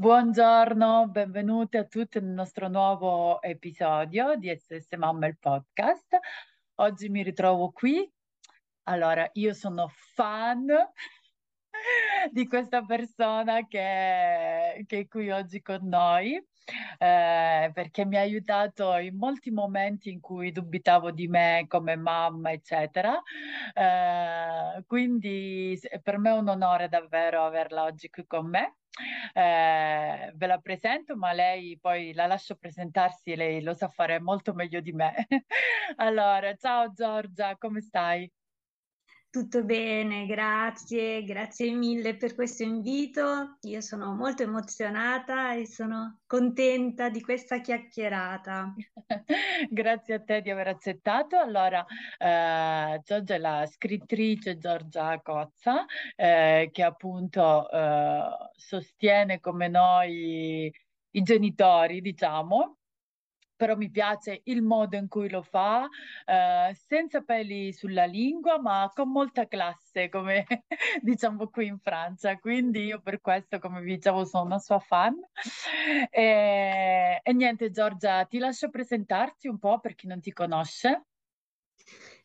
Buongiorno, benvenuti a tutti nel nostro nuovo episodio di SS Mamma il podcast. Oggi mi ritrovo qui. Allora, io sono fan di questa persona che, che è qui oggi con noi. Eh, perché mi ha aiutato in molti momenti in cui dubitavo di me come mamma, eccetera. Eh, quindi per me è un onore davvero averla oggi qui con me. Eh, ve la presento, ma lei poi la lascio presentarsi, lei lo sa fare molto meglio di me. allora, ciao Giorgia, come stai? Tutto bene, grazie, grazie mille per questo invito. Io sono molto emozionata e sono contenta di questa chiacchierata. grazie a te di aver accettato. Allora, eh, Giorgia è la scrittrice Giorgia Cozza, eh, che appunto eh, sostiene come noi i genitori, diciamo, però mi piace il modo in cui lo fa, eh, senza peli sulla lingua, ma con molta classe, come diciamo qui in Francia. Quindi io per questo, come vi dicevo, sono una sua fan. E, e niente, Giorgia, ti lascio presentarti un po' per chi non ti conosce.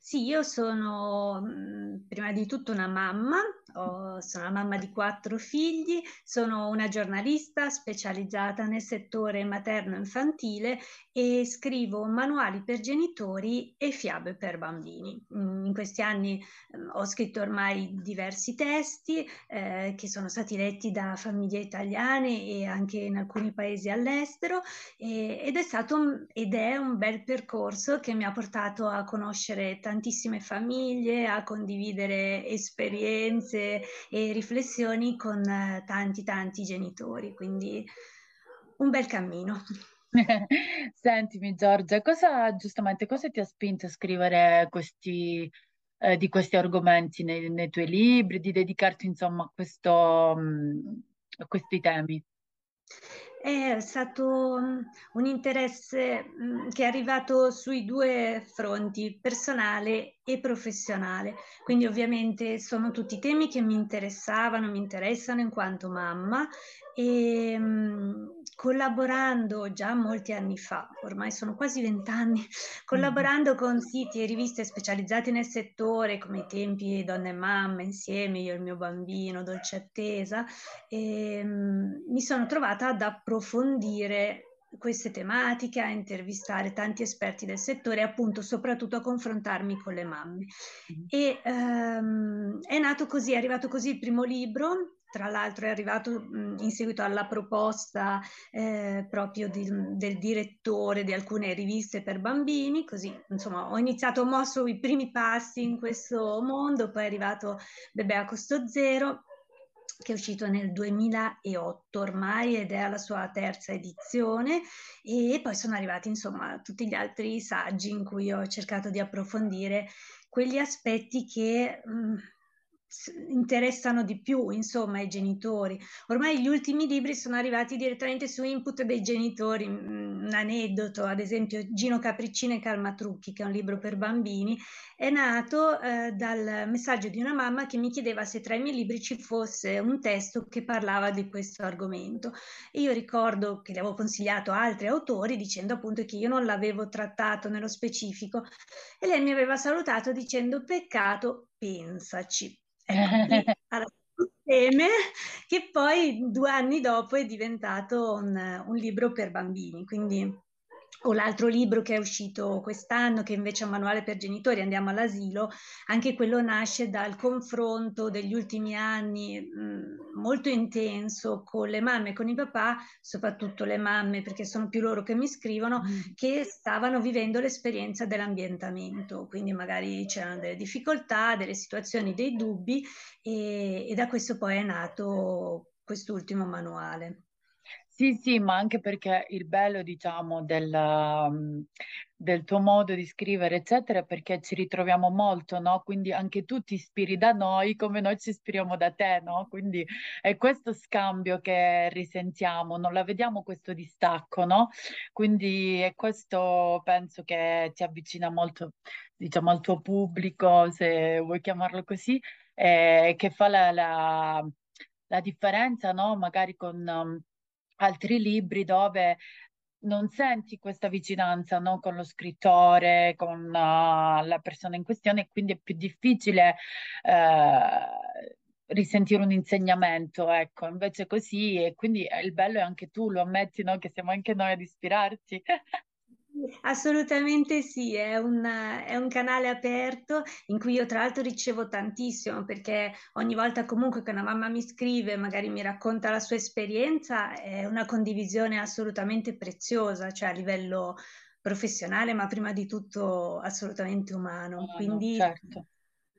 Sì, io sono mhmm, prima di tutto una mamma, ho, sono la mamma di quattro figli, sono una giornalista specializzata nel settore materno-infantile e scrivo manuali per genitori e fiabe per bambini. In questi anni eh, ho scritto ormai diversi testi eh, che sono stati letti da famiglie italiane e anche in alcuni paesi all'estero e, ed è stato ed è un bel percorso che mi ha portato a conoscere tanti tantissime famiglie, a condividere esperienze e riflessioni con eh, tanti tanti genitori, quindi un bel cammino. Sentimi Giorgia, cosa giustamente cosa ti ha spinto a scrivere questi, eh, di questi argomenti nei, nei, tuoi libri, di dedicarti insomma a, questo, mm, a questi temi? È stato mm, un interesse mm, che è arrivato sui due fronti, personale e professionale. Quindi ovviamente sono tutti temi che mi interessavano, mi interessano in quanto mamma e mm, collaborando già molti anni fa, ormai sono quasi vent'anni, collaborando mm. con siti e riviste specializzate nel settore come i tempi Donne e Mamme, insieme io e il mio bambino, Dolce Attesa, e, um, mi sono trovata ad approfondire queste tematiche, a intervistare tanti esperti del settore e appunto soprattutto a confrontarmi con le mamme. Mm. E um, è nato così, è arrivato così il primo libro tra l'altro è arrivato mh, in seguito alla proposta eh, proprio di, del direttore di alcune riviste per bambini, così insomma ho iniziato, ho mosso i primi passi in questo mondo, poi è arrivato Bebè a costo zero che è uscito nel 2008 ormai ed è alla sua terza edizione e poi sono arrivati insomma tutti gli altri saggi in cui ho cercato di approfondire quegli aspetti che mh, interessano di più, insomma, ai genitori. Ormai gli ultimi libri sono arrivati direttamente su input dei genitori. Mm, un aneddoto, ad esempio, Gino Capriccino e Calma Trucchi, che è un libro per bambini, è nato eh, dal messaggio di una mamma che mi chiedeva se tra i miei libri ci fosse un testo che parlava di questo argomento. E io ricordo che le avevo consigliato altri autori dicendo appunto che io non l'avevo trattato nello specifico e lei mi aveva salutato dicendo peccato, pensaci. Insieme, che poi due anni dopo è diventato un, un libro per bambini. Quindi o l'altro libro che è uscito quest'anno, che invece è un manuale per genitori, Andiamo all'asilo, anche quello nasce dal confronto degli ultimi anni mh, molto intenso con le mamme e con i papà, soprattutto le mamme, perché sono più loro che mi scrivono, mm. che stavano vivendo l'esperienza dell'ambientamento, quindi magari c'erano delle difficoltà, delle situazioni, dei dubbi e, e da questo poi è nato quest'ultimo manuale. Sì, sì, ma anche perché il bello, diciamo, del, um, del tuo modo di scrivere, eccetera, è perché ci ritroviamo molto, no? Quindi anche tu ti ispiri da noi come noi ci ispiriamo da te, no? Quindi è questo scambio che risentiamo, non la vediamo questo distacco, no? Quindi è questo penso che ti avvicina molto, diciamo, al tuo pubblico, se vuoi chiamarlo così, eh, che fa la, la, la differenza, no? Magari con... um, altri libri dove non senti questa vicinanza, no, con lo scrittore, con uh, la persona in questione, quindi è più difficile uh, risentire un insegnamento, ecco, invece così, e quindi il bello è anche tu, lo ammetti, no, che siamo anche noi ad ispirarti. Assolutamente sì, è un, è un, canale aperto in cui io tra l'altro ricevo tantissimo perché ogni volta comunque che una mamma mi scrive, magari mi racconta la sua esperienza, è una condivisione assolutamente preziosa, cioè a livello professionale, ma prima di tutto assolutamente umano. No, quindi certo.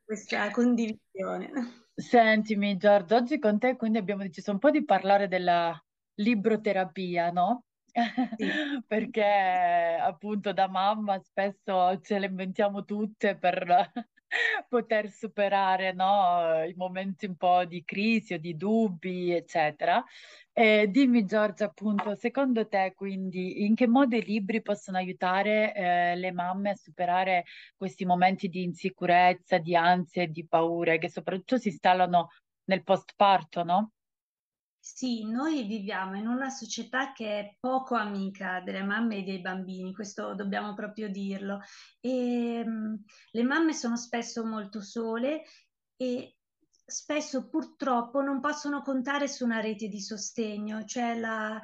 questa condivisione. Sentimi Giorgio, oggi con te quindi abbiamo deciso un po' di parlare della libroterapia, no? Perché appunto da mamma spesso ce le inventiamo tutte per poter superare no, i momenti un po' di crisi o di dubbi, eccetera. E dimmi Giorgia, appunto, secondo te quindi in che modo i libri possono aiutare eh, le mamme a superare questi momenti di insicurezza, di ansia e di paure che soprattutto si installano nel postparto, no? Sì, noi viviamo in una società che è poco amica delle mamme e dei bambini, questo dobbiamo proprio dirlo. E, mh, le mamme sono spesso molto sole e spesso purtroppo non possono contare su una rete di sostegno, cioè la,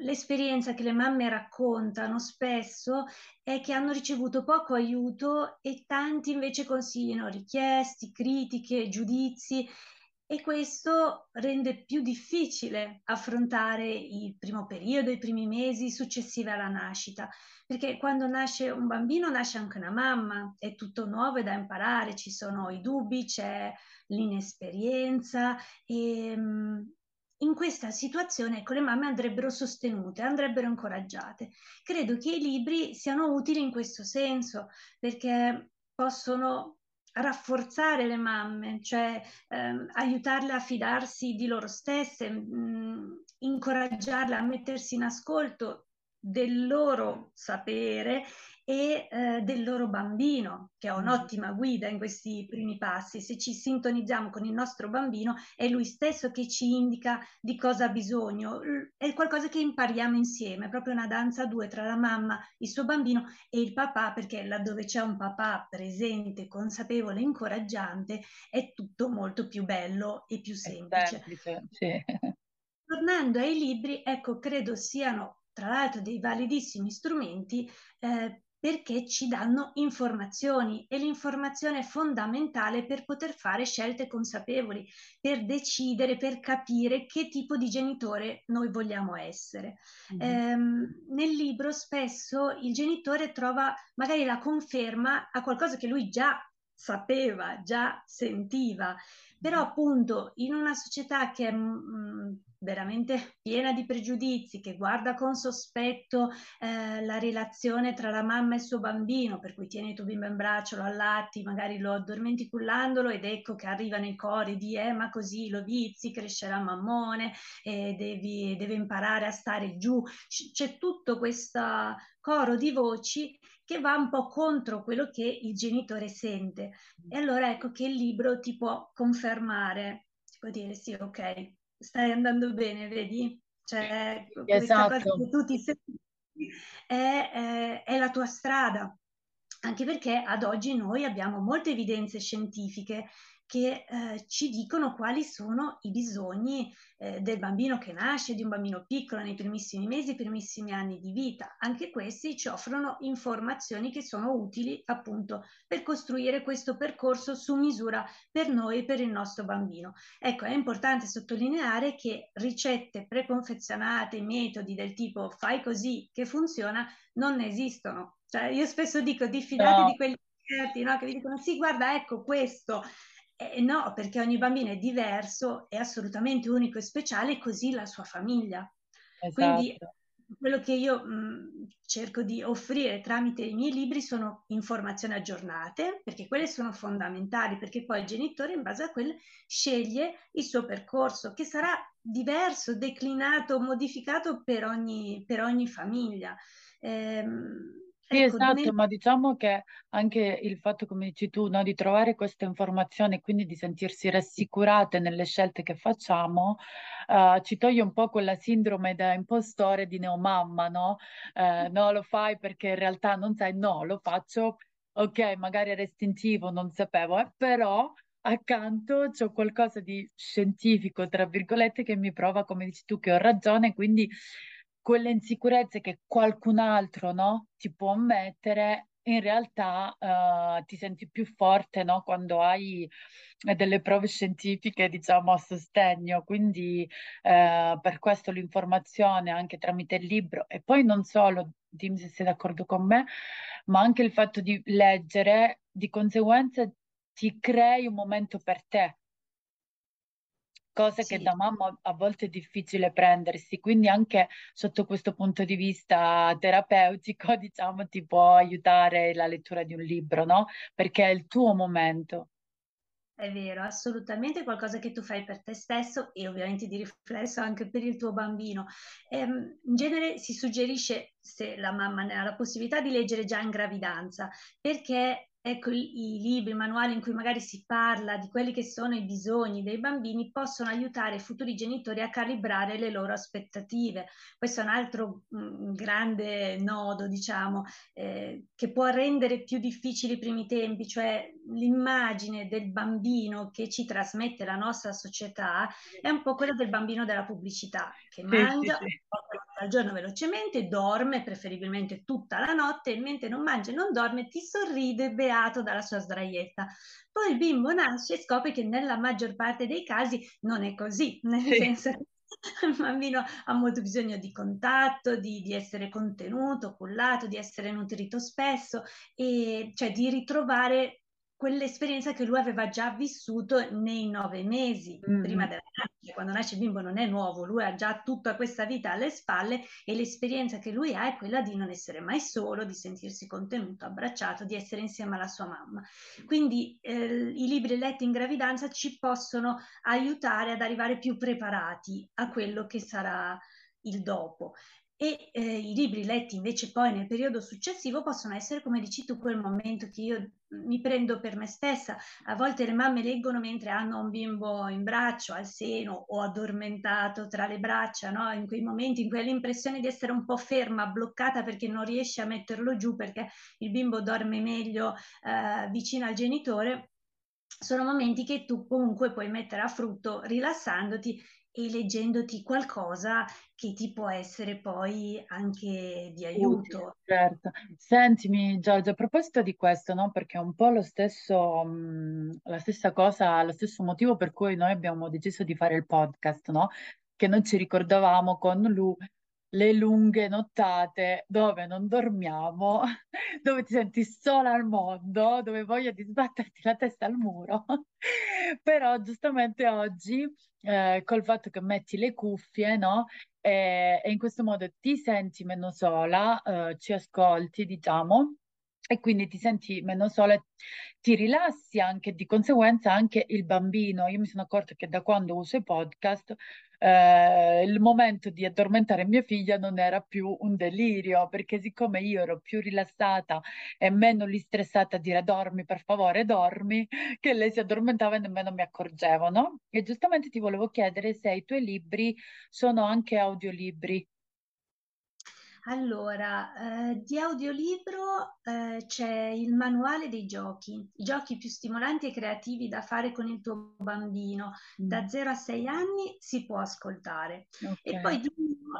l'esperienza che le mamme raccontano spesso è che hanno ricevuto poco aiuto e tanti invece consigli non richiesti, critiche, giudizi e questo rende più difficile affrontare il primo periodo, i primi mesi successivi alla nascita, perché quando nasce un bambino nasce anche una mamma, è tutto nuovo e da imparare, ci sono i dubbi, c'è l'inesperienza e mm, in questa situazione ecco, le mamme andrebbero sostenute, andrebbero incoraggiate. Credo che i libri siano utili in questo senso, perché possono rafforzare le mamme, cioè ehm, aiutarle a fidarsi di loro stesse, mh, incoraggiarle a mettersi in ascolto del loro sapere e eh, del loro bambino, che è un'ottima guida in questi primi passi. Se ci sintonizziamo con il nostro bambino, è lui stesso che ci indica di cosa ha bisogno. È qualcosa che impariamo insieme, è proprio una danza a due tra la mamma, il suo bambino e il papà, perché laddove c'è un papà presente, consapevole, incoraggiante, è tutto molto più bello e più semplice. semplice sì. Tornando ai libri, ecco, credo siano tra l'altro dei validissimi strumenti eh, perché ci danno informazioni e l'informazione è fondamentale per poter fare scelte consapevoli, per decidere, per capire che tipo di genitore noi vogliamo essere. Mm-hmm. Ehm, nel libro spesso il genitore trova magari la conferma a qualcosa che lui già sapeva, già sentiva, però appunto in una società che è mm, veramente piena di pregiudizi, che guarda con sospetto eh, la relazione tra la mamma e il suo bambino, per cui tieni il tuo bimbo in braccio, lo allatti, magari lo addormenti cullandolo ed ecco che arrivano i cori di eh ma così lo vizi, crescerà mammone, e devi, deve imparare a stare giù. C'è tutto questo coro di voci che va un po' contro quello che il genitore sente. E allora ecco che il libro ti può confermare, ti può dire sì, ok, stai andando bene, vedi? Cioè, esatto. tu ti senti è, è, è la tua strada, anche perché ad oggi noi abbiamo molte evidenze scientifiche che eh, ci dicono quali sono i bisogni eh, del bambino che nasce, di un bambino piccolo nei primissimi mesi, primissimi anni di vita. Anche questi ci offrono informazioni che sono utili appunto per costruire questo percorso su misura per noi e per il nostro bambino. Ecco, è importante sottolineare che ricette preconfezionate, metodi del tipo fai così che funziona, non esistono. Cioè, io spesso dico diffidate no. di quelli esperti no? che vi dicono sì, guarda, ecco questo eh, no, perché ogni bambino è diverso, è assolutamente unico e speciale, così la sua famiglia. Esatto. Quindi quello che io mh, cerco di offrire tramite i miei libri sono informazioni aggiornate, perché quelle sono fondamentali, perché poi il genitore in base a quelle sceglie il suo percorso, che sarà diverso, declinato, modificato per ogni, per ogni famiglia. Ehm, sì, ecco, esatto, ma diciamo che anche il fatto, come dici tu, no, di trovare queste informazioni e quindi di sentirsi rassicurate nelle scelte che facciamo, uh, ci toglie un po' quella sindrome da impostore di neomamma, no? Uh, no, lo fai perché in realtà non sai, no, lo faccio, ok, magari era istintivo, non sapevo, eh, però accanto c'è qualcosa di scientifico, tra virgolette, che mi prova, come dici tu, che ho ragione, quindi quelle insicurezze che qualcun altro no, ti può mettere, in realtà uh, ti senti più forte no, quando hai delle prove scientifiche, diciamo, a sostegno. Quindi uh, per questo l'informazione anche tramite il libro e poi non solo, dimmi se sei d'accordo con me, ma anche il fatto di leggere, di conseguenza ti crei un momento per te cose sì. che da mamma a volte è difficile prendersi, quindi anche sotto questo punto di vista terapeutico, diciamo, ti può aiutare la lettura di un libro, no? Perché è il tuo momento. È vero, assolutamente qualcosa che tu fai per te stesso e ovviamente di riflesso anche per il tuo bambino. Ehm, in genere si suggerisce, se la mamma ne ha la possibilità, di leggere già in gravidanza, perché ecco, i, libri, i manuali in cui magari si parla di quelli che sono i bisogni dei bambini possono aiutare i futuri genitori a calibrare le loro aspettative. Questo è un altro mh, mm, grande nodo, diciamo, eh, che può rendere più difficili i primi tempi, cioè l'immagine del bambino che ci trasmette la nostra società è un po' quella del bambino della pubblicità, che mangia sì, sì. Al giorno velocemente, dorme preferibilmente tutta la notte e mentre non mangia e non dorme ti sorride beato dalla sua sdraietta. Poi il bimbo nasce e scopre che nella maggior parte dei casi non è così, nel sì. senso che il bambino ha molto bisogno di contatto, di, di, essere contenuto, cullato, di essere nutrito spesso e cioè di ritrovare quell'esperienza che lui aveva già vissuto nei nove mesi mm. prima della nascita. Quando nasce il bimbo non è nuovo, lui ha già tutta questa vita alle spalle e l'esperienza che lui ha è quella di non essere mai solo, di sentirsi contenuto, abbracciato, di essere insieme alla sua mamma. Quindi eh, i libri letti in gravidanza ci possono aiutare ad arrivare più preparati a quello che sarà il dopo e eh, i libri letti invece poi nel periodo successivo possono essere, come dici tu, quel momento che io mi prendo per me stessa. A volte le mamme leggono mentre hanno un bimbo in braccio, al seno o addormentato tra le braccia, no? in quei momenti in cui hai l'impressione di essere un po' ferma, bloccata perché non riesci a metterlo giù perché il bimbo dorme meglio eh, vicino al genitore sono momenti che tu comunque puoi mettere a frutto rilassandoti e leggendoti qualcosa che ti può essere poi anche di aiuto. certo. Sentimi Giorgio, a proposito di questo, no? perché è un po' lo stesso, mh, la stessa cosa, lo stesso motivo per cui noi abbiamo deciso di fare il podcast, no? che noi ci ricordavamo con Lu le lunghe nottate dove non dormiamo, dove ti senti sola al mondo, dove voglia di sbatterti la testa al muro. Però giustamente oggi, eh, col fatto che metti le cuffie, no? E, e in questo modo ti senti meno sola, eh, ci ascolti, diciamo, e quindi ti senti meno sola, ti rilassi anche di conseguenza anche il bambino. Io mi sono accorta che da quando uso i podcast eh, il momento di addormentare mia figlia non era più un delirio, perché siccome io ero più rilassata e meno lì stressata a dire dormi per favore, dormi, che lei si addormentava e nemmeno mi accorgevo, no? E giustamente ti volevo chiedere se i tuoi libri sono anche audiolibri. Allora, eh, di audiolibro eh, c'è il manuale dei giochi, i giochi più stimolanti e creativi da fare con il tuo bambino. Da 0 mm. a 6 anni si può ascoltare. Okay. E poi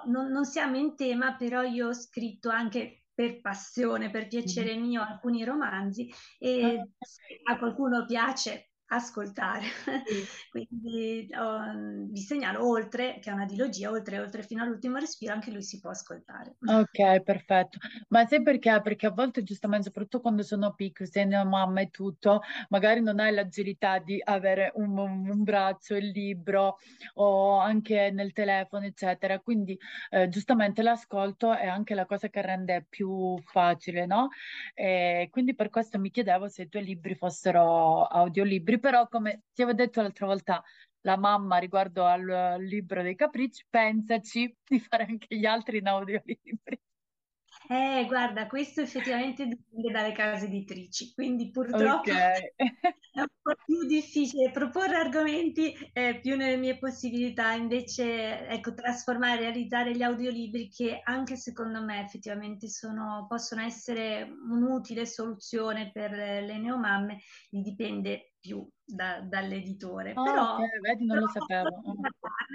non, non, siamo in tema, però io ho scritto anche per passione, per piacere mm. mio, alcuni romanzi e ah. se a qualcuno piace ascoltare. Sì. Quindi oh, vi segnalo oltre, che è una dilogia, oltre, oltre fino all'ultimo respiro, anche lui si può ascoltare. Ok, perfetto. Ma sai perché? Perché a volte, giustamente, soprattutto quando sono piccoli, sei una mamma e tutto, magari non hai l'agilità di avere un, un braccio, il libro o anche nel telefono, eccetera. Quindi, eh, giustamente, l'ascolto è anche la cosa che rende più facile, no? E quindi per questo mi chiedevo se i tuoi libri fossero audiolibri, però come ti avevo detto l'altra volta, la mamma riguardo al, al libro dei capricci, pensaci di fare anche gli altri in audiolibri. Eh, guarda, questo effettivamente dipende dalle case editrici, quindi purtroppo okay. è un po' più difficile proporre argomenti eh, più nelle mie possibilità, invece ecco, trasformare, realizzare gli audiolibri che anche secondo me effettivamente sono, possono essere un'utile soluzione per le neomamme, dipende più da, dall'editore. Oh, però, okay, vedi, non però lo sapevo.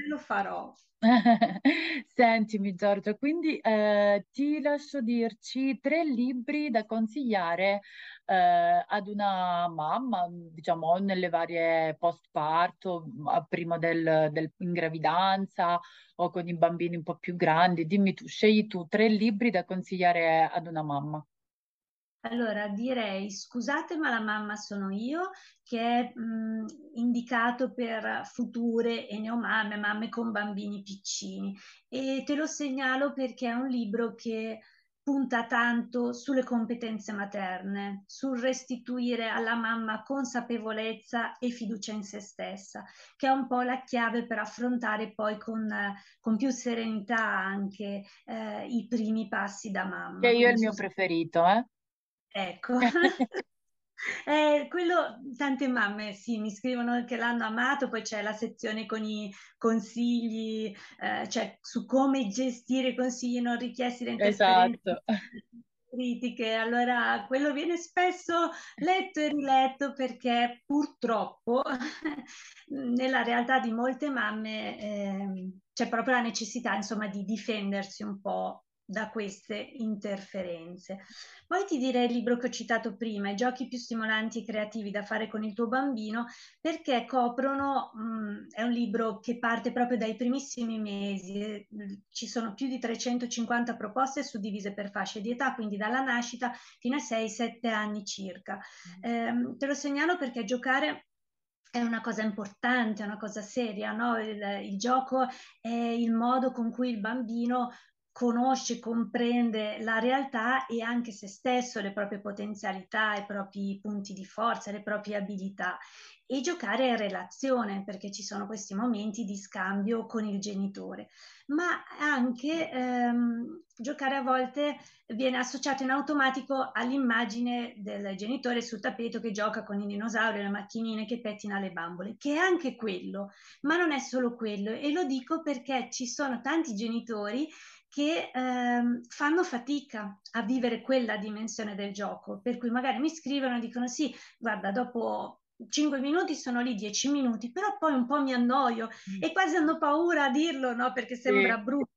Lo farò. Sentimi Giorgio, quindi eh, ti lascio dirci tre libri da consigliare eh, ad una mamma, diciamo, nelle varie postparto, prima del, del, in gravidanza o con i bambini un po' più grandi. Dimmi tu, scegli tu tre libri da consigliare ad una mamma. Allora direi scusate ma la mamma sono io che è mh, indicato per future e neomamme, mamme con bambini piccini e te lo segnalo perché è un libro che punta tanto sulle competenze materne, sul restituire alla mamma consapevolezza e fiducia in se stessa, che è un po' la chiave per affrontare poi con, con più serenità anche eh, i primi passi da mamma. Che io è il mio preferito, eh? Ecco. Eh, quello tante mamme sì, mi scrivono che l'hanno amato, poi c'è la sezione con i consigli, eh, cioè su come gestire i consigli non richiesti da esatto. critiche. Allora, quello viene spesso letto e riletto perché purtroppo nella realtà di molte mamme eh, c'è proprio la necessità, insomma, di difendersi un po' da queste interferenze. Poi ti direi il libro che ho citato prima, I giochi più stimolanti e creativi da fare con il tuo bambino, perché coprono, mh, mm, è un libro che parte proprio dai primissimi mesi, ci sono più di 350 proposte suddivise per fasce di età, quindi dalla nascita fino a 6-7 anni circa. Mm. Eh, te lo segnalo perché giocare è una cosa importante, è una cosa seria, no? il, il, gioco è il modo con cui il bambino conosce, comprende la realtà e anche se stesso, le proprie potenzialità, i propri punti di forza, le proprie abilità. E giocare in relazione perché ci sono questi momenti di scambio con il genitore, ma anche ehm, giocare a volte viene associato in automatico all'immagine del genitore sul tappeto che gioca con i dinosauri, le macchinine che pettina le bambole, che è anche quello, ma non è solo quello. E lo dico perché ci sono tanti genitori che ehm, fanno fatica a vivere quella dimensione del gioco, per cui magari mi scrivono e dicono sì, guarda, dopo 5 minuti sono lì 10 minuti, però poi un po' mi annoio mm. e quasi hanno paura a dirlo, no? Perché sembra sì. brutto.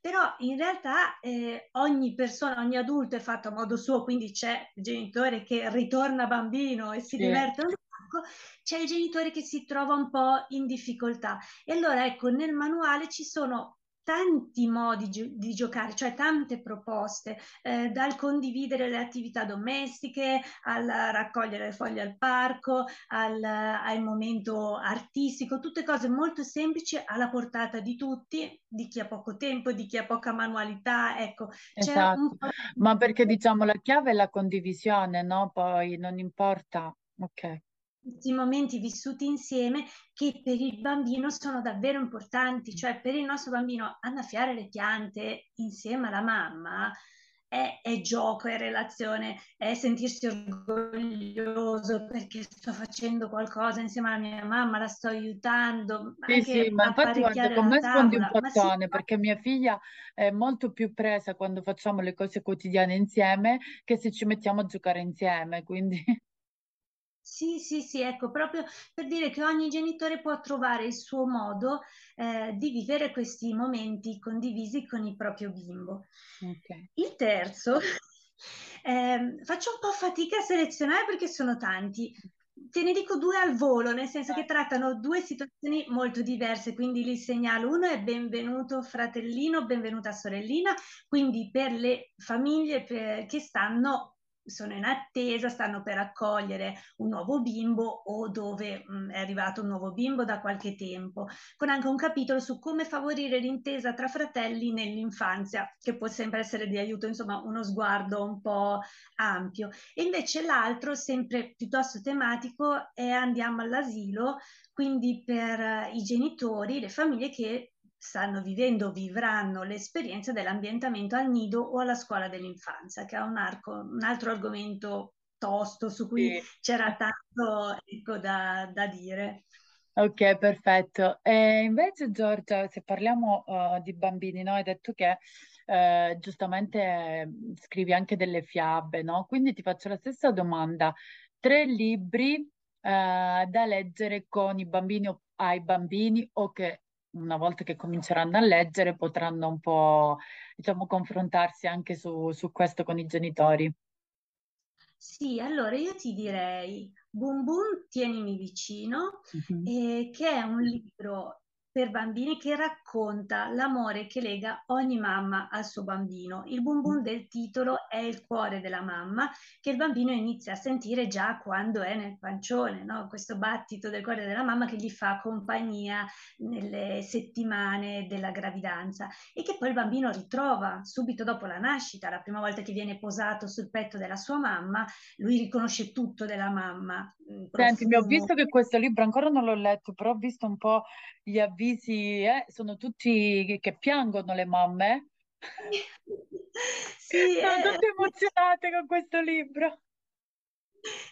Però in realtà eh, ogni persona, ogni adulto è fatto a modo suo, quindi c'è il genitore che ritorna bambino e si sì. diverte un sacco, c'è il genitore che si trova un po' in difficoltà. E allora ecco, nel manuale ci sono tanti modi gi- di giocare, cioè tante proposte, eh, dal condividere le attività domestiche, al raccogliere le foglie al parco, al, al, momento artistico, tutte cose molto semplici alla portata di tutti, di chi ha poco tempo, di chi ha poca manualità, ecco. Esatto. Ma perché diciamo la chiave è la condivisione, no? Poi non importa, ok questi momenti vissuti insieme che per il bambino sono davvero importanti, cioè per il nostro bambino annaffiare le piante insieme alla mamma è, è, gioco, è relazione, è sentirsi orgoglioso perché sto facendo qualcosa insieme alla mia mamma, la sto aiutando. Sì, sì, ma infatti guarda, con me sfondi un portone sì, perché mia figlia è molto più presa quando facciamo le cose quotidiane insieme che se ci mettiamo a giocare insieme, quindi... Sì, sì, sì, ecco, proprio per dire che ogni genitore può trovare il suo modo eh, di vivere questi momenti condivisi con il proprio bimbo. Okay. Il terzo, eh, faccio un po' fatica a selezionare perché sono tanti, te ne dico due al volo, nel senso che trattano due situazioni molto diverse, quindi li segnalo. Uno è benvenuto fratellino, benvenuta sorellina, quindi per le famiglie per, che stanno sono in attesa, stanno per accogliere un nuovo bimbo o dove mh, mm, è arrivato un nuovo bimbo da qualche tempo, con anche un capitolo su come favorire l'intesa tra fratelli nell'infanzia, che può sempre essere di aiuto, insomma uno sguardo un po' ampio. E invece l'altro, sempre piuttosto tematico, è Andiamo all'asilo, quindi per i genitori, le famiglie che stanno vivendo, vivranno l'esperienza dell'ambientamento al nido o alla scuola dell'infanzia, che è un, arco, un altro argomento tosto su cui sì. c'era tanto ecco, da, da, dire. Ok, perfetto. E invece Giorgia, se parliamo uh, di bambini, no? hai detto che uh, giustamente scrivi anche delle fiabe, no? Quindi ti faccio la stessa domanda. Tre libri uh, da leggere con i bambini o ai bambini o che una volta che cominceranno a leggere, potranno un po', diciamo, confrontarsi anche su, su questo con i genitori. Sì, allora io ti direi Boom Boom, tienimi vicino, mm-hmm. eh, che è un libro per bambini che racconta l'amore che lega ogni mamma al suo bambino. Il boom boom del titolo è il cuore della mamma che il bambino inizia a sentire già quando è nel pancione, no? questo battito del cuore della mamma che gli fa compagnia nelle settimane della gravidanza e che poi il bambino ritrova subito dopo la nascita, la prima volta che viene posato sul petto della sua mamma, lui riconosce tutto della mamma. Senti, mi ho visto che questo libro ancora non l'ho letto, però ho visto un po' gli avvisi, eh, sono tutti che piangono le mamme. Sì, sono eh... tutte emozionate con questo libro.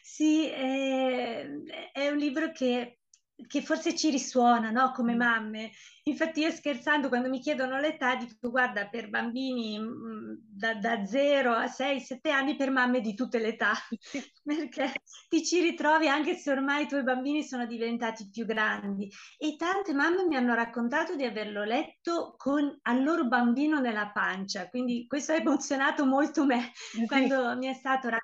Sì, è, è un libro che che forse ci risuona, no? Come mm. mamme. Infatti io scherzando quando mi chiedono l'età dico guarda per bambini mm, da, da 0 a 6, 7 anni per mamme di tutte le età, perché ti ci ritrovi anche se ormai i tuoi bambini sono diventati più grandi. E tante mamme mi hanno raccontato di averlo letto con al loro bambino nella pancia, quindi questo ha emozionato molto me sì. quando mi è stato raccontato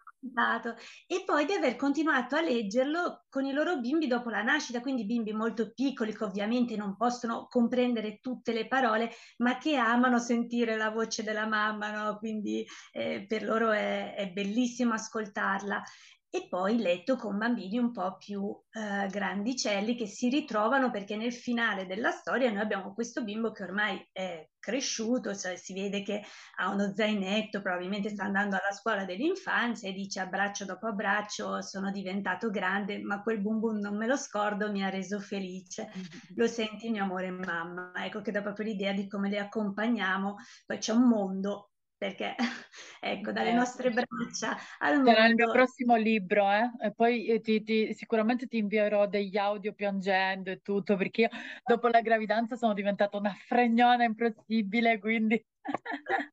e poi di aver continuato a leggerlo con i loro bimbi dopo la nascita, quindi bimbi molto piccoli che ovviamente non possono comprendere tutte le parole, ma che amano sentire la voce della mamma, no? quindi eh, per loro è, è bellissimo ascoltarla e poi letto con bambini un po' più eh, grandicelli che si ritrovano perché nel finale della storia noi abbiamo questo bimbo che ormai è cresciuto, cioè si vede che ha uno zainetto, probabilmente sta andando alla scuola dell'infanzia e dice abbraccio dopo abbraccio sono diventato grande, ma quel bum bum non me lo scordo, mi ha reso felice. Lo senti mio amore mamma, ecco che dà proprio l'idea di come le accompagniamo, poi c'è un mondo perché ecco, dalle nostre braccia al mondo. Sarà il mio prossimo libro, eh? E poi eh, ti, ti, sicuramente ti invierò degli audio piangendo e tutto, perché io dopo la gravidanza sono diventata una fregnona impossibile, quindi...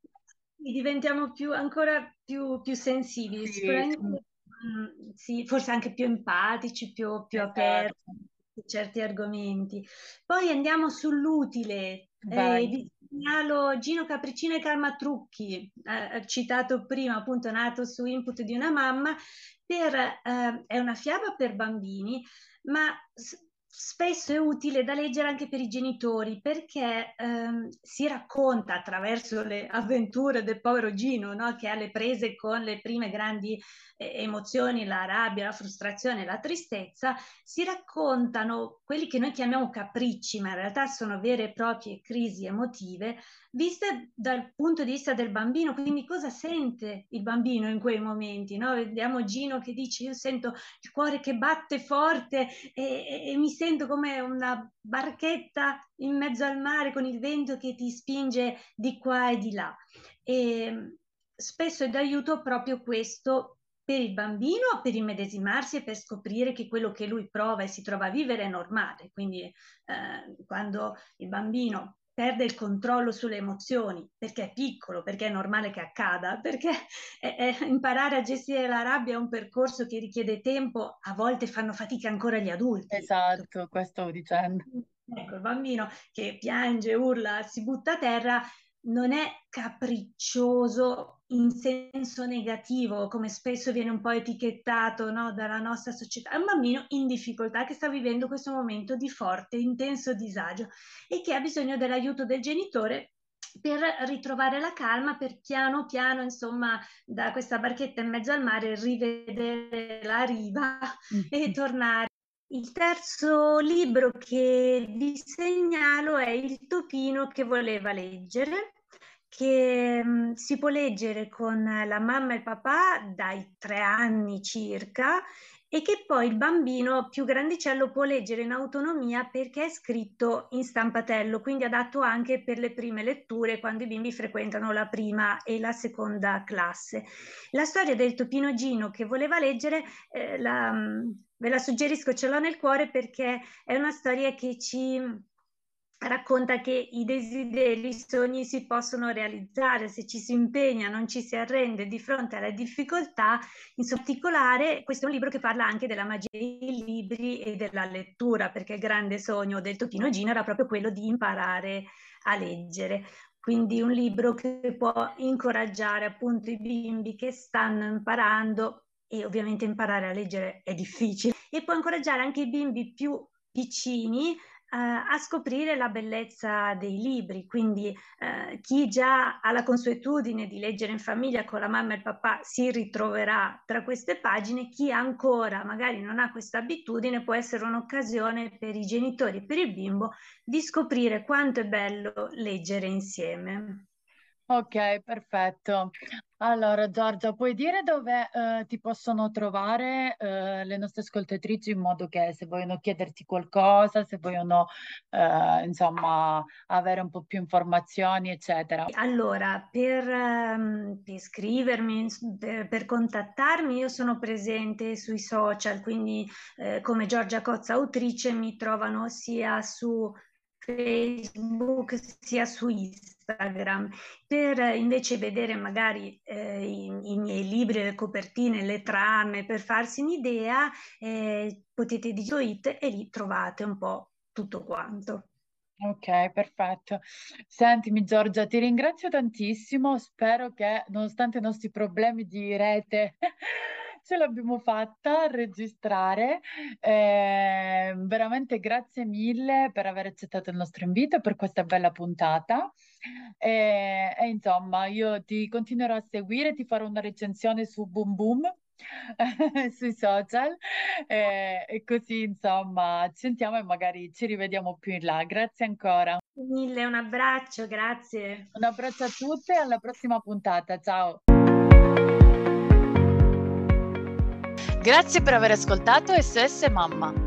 diventiamo più, ancora più, più sensibili, sì, sicuramente, sì. Mh, sì, forse anche più empatici, più, più esatto. aperti certi argomenti. Poi andiamo sull'utile. Eh, vi segnalo Gino Capricino e Calma Trucchi, eh, citato prima, appunto nato su input di una mamma, per, eh, è una fiaba per bambini, ma spesso è utile da leggere anche per i genitori perché ehm, si racconta attraverso le avventure del povero Gino no? che ha le prese con le prime grandi eh, emozioni, la rabbia, la frustrazione, la tristezza, si raccontano quelli che noi chiamiamo capricci, ma in realtà sono vere e proprie crisi emotive, viste dal punto di vista del bambino, quindi cosa sente il bambino in quei momenti. No? Vediamo Gino che dice io sento il cuore che batte forte e, e, e mi sento sento come una barchetta in mezzo al mare con il vento che ti spinge di qua e di là. E spesso è d'aiuto proprio questo per il bambino, per immedesimarsi e per scoprire che quello che lui prova e si trova a vivere è normale. Quindi eh, quando il bambino perde il controllo sulle emozioni perché è piccolo, perché è normale che accada, perché è, è, imparare a gestire la rabbia è un percorso che richiede tempo, a volte fanno fatica ancora gli adulti. Esatto, questo sto dicendo. Ecco, il bambino che piange, urla, si butta a terra, non è capriccioso in senso negativo, come spesso viene un po' etichettato no, dalla nostra società, è un bambino in difficoltà che sta vivendo questo momento di forte, intenso disagio e che ha bisogno dell'aiuto del genitore per ritrovare la calma, per piano piano, insomma, da questa barchetta in mezzo al mare rivedere la riva e tornare. Il terzo libro che vi segnalo è Il topino che voleva leggere che mm, si può leggere con la mamma e il papà dai tre anni circa e che poi il bambino più grandicello può leggere in autonomia perché è scritto in stampatello, quindi adatto anche per le prime letture quando i bimbi frequentano la prima e la seconda classe. La storia del Topino Gino che voleva leggere, eh, la, mm, ve la suggerisco, ce l'ho nel cuore perché è una storia che ci racconta che i desideri, i sogni si possono realizzare se ci si impegna, non ci si arrende di fronte alle difficoltà. In particolare, questo è un libro che parla anche della magia dei libri e della lettura, perché il grande sogno del Topino Gino era proprio quello di imparare a leggere. Quindi un libro che può incoraggiare appunto i bimbi che stanno imparando e ovviamente imparare a leggere è difficile e può incoraggiare anche i bimbi più piccini eh, a scoprire la bellezza dei libri. Quindi eh, chi già ha la consuetudine di leggere in famiglia con la mamma e il papà si ritroverà tra queste pagine, chi ancora magari non ha questa abitudine può essere un'occasione per i genitori e per il bimbo di scoprire quanto è bello leggere insieme. Ok, perfetto. Allora, Giorgia, puoi dire dove eh, ti possono trovare eh, le nostre ascoltatrici in modo che se vogliono chiederti qualcosa, se vogliono eh, insomma avere un po' più informazioni, eccetera. Allora, per, ehm, per scrivermi, per, per contattarmi, io sono presente sui social, quindi eh, come Giorgia Cozza autrice mi trovano sia su Facebook sia su Instagram. Per invece vedere magari eh, i, i, miei libri, le copertine, le trame, per farsi un'idea, eh, potete digitare it e lì trovate un po' tutto quanto. Ok, perfetto. Sentimi Giorgia, ti ringrazio tantissimo. Spero che nonostante i nostri problemi di rete ce l'abbiamo fatta a registrare. Eh, veramente grazie mille per aver accettato il nostro invito per questa bella puntata. E, e insomma, io ti continuerò a seguire, ti farò una recensione su Boom Boom sui social e, e, così insomma ci sentiamo e magari ci rivediamo più in là. Grazie ancora. Mille, un abbraccio, grazie. Un abbraccio a tutte e alla prossima puntata. Ciao. Grazie per aver ascoltato SOS Mamma.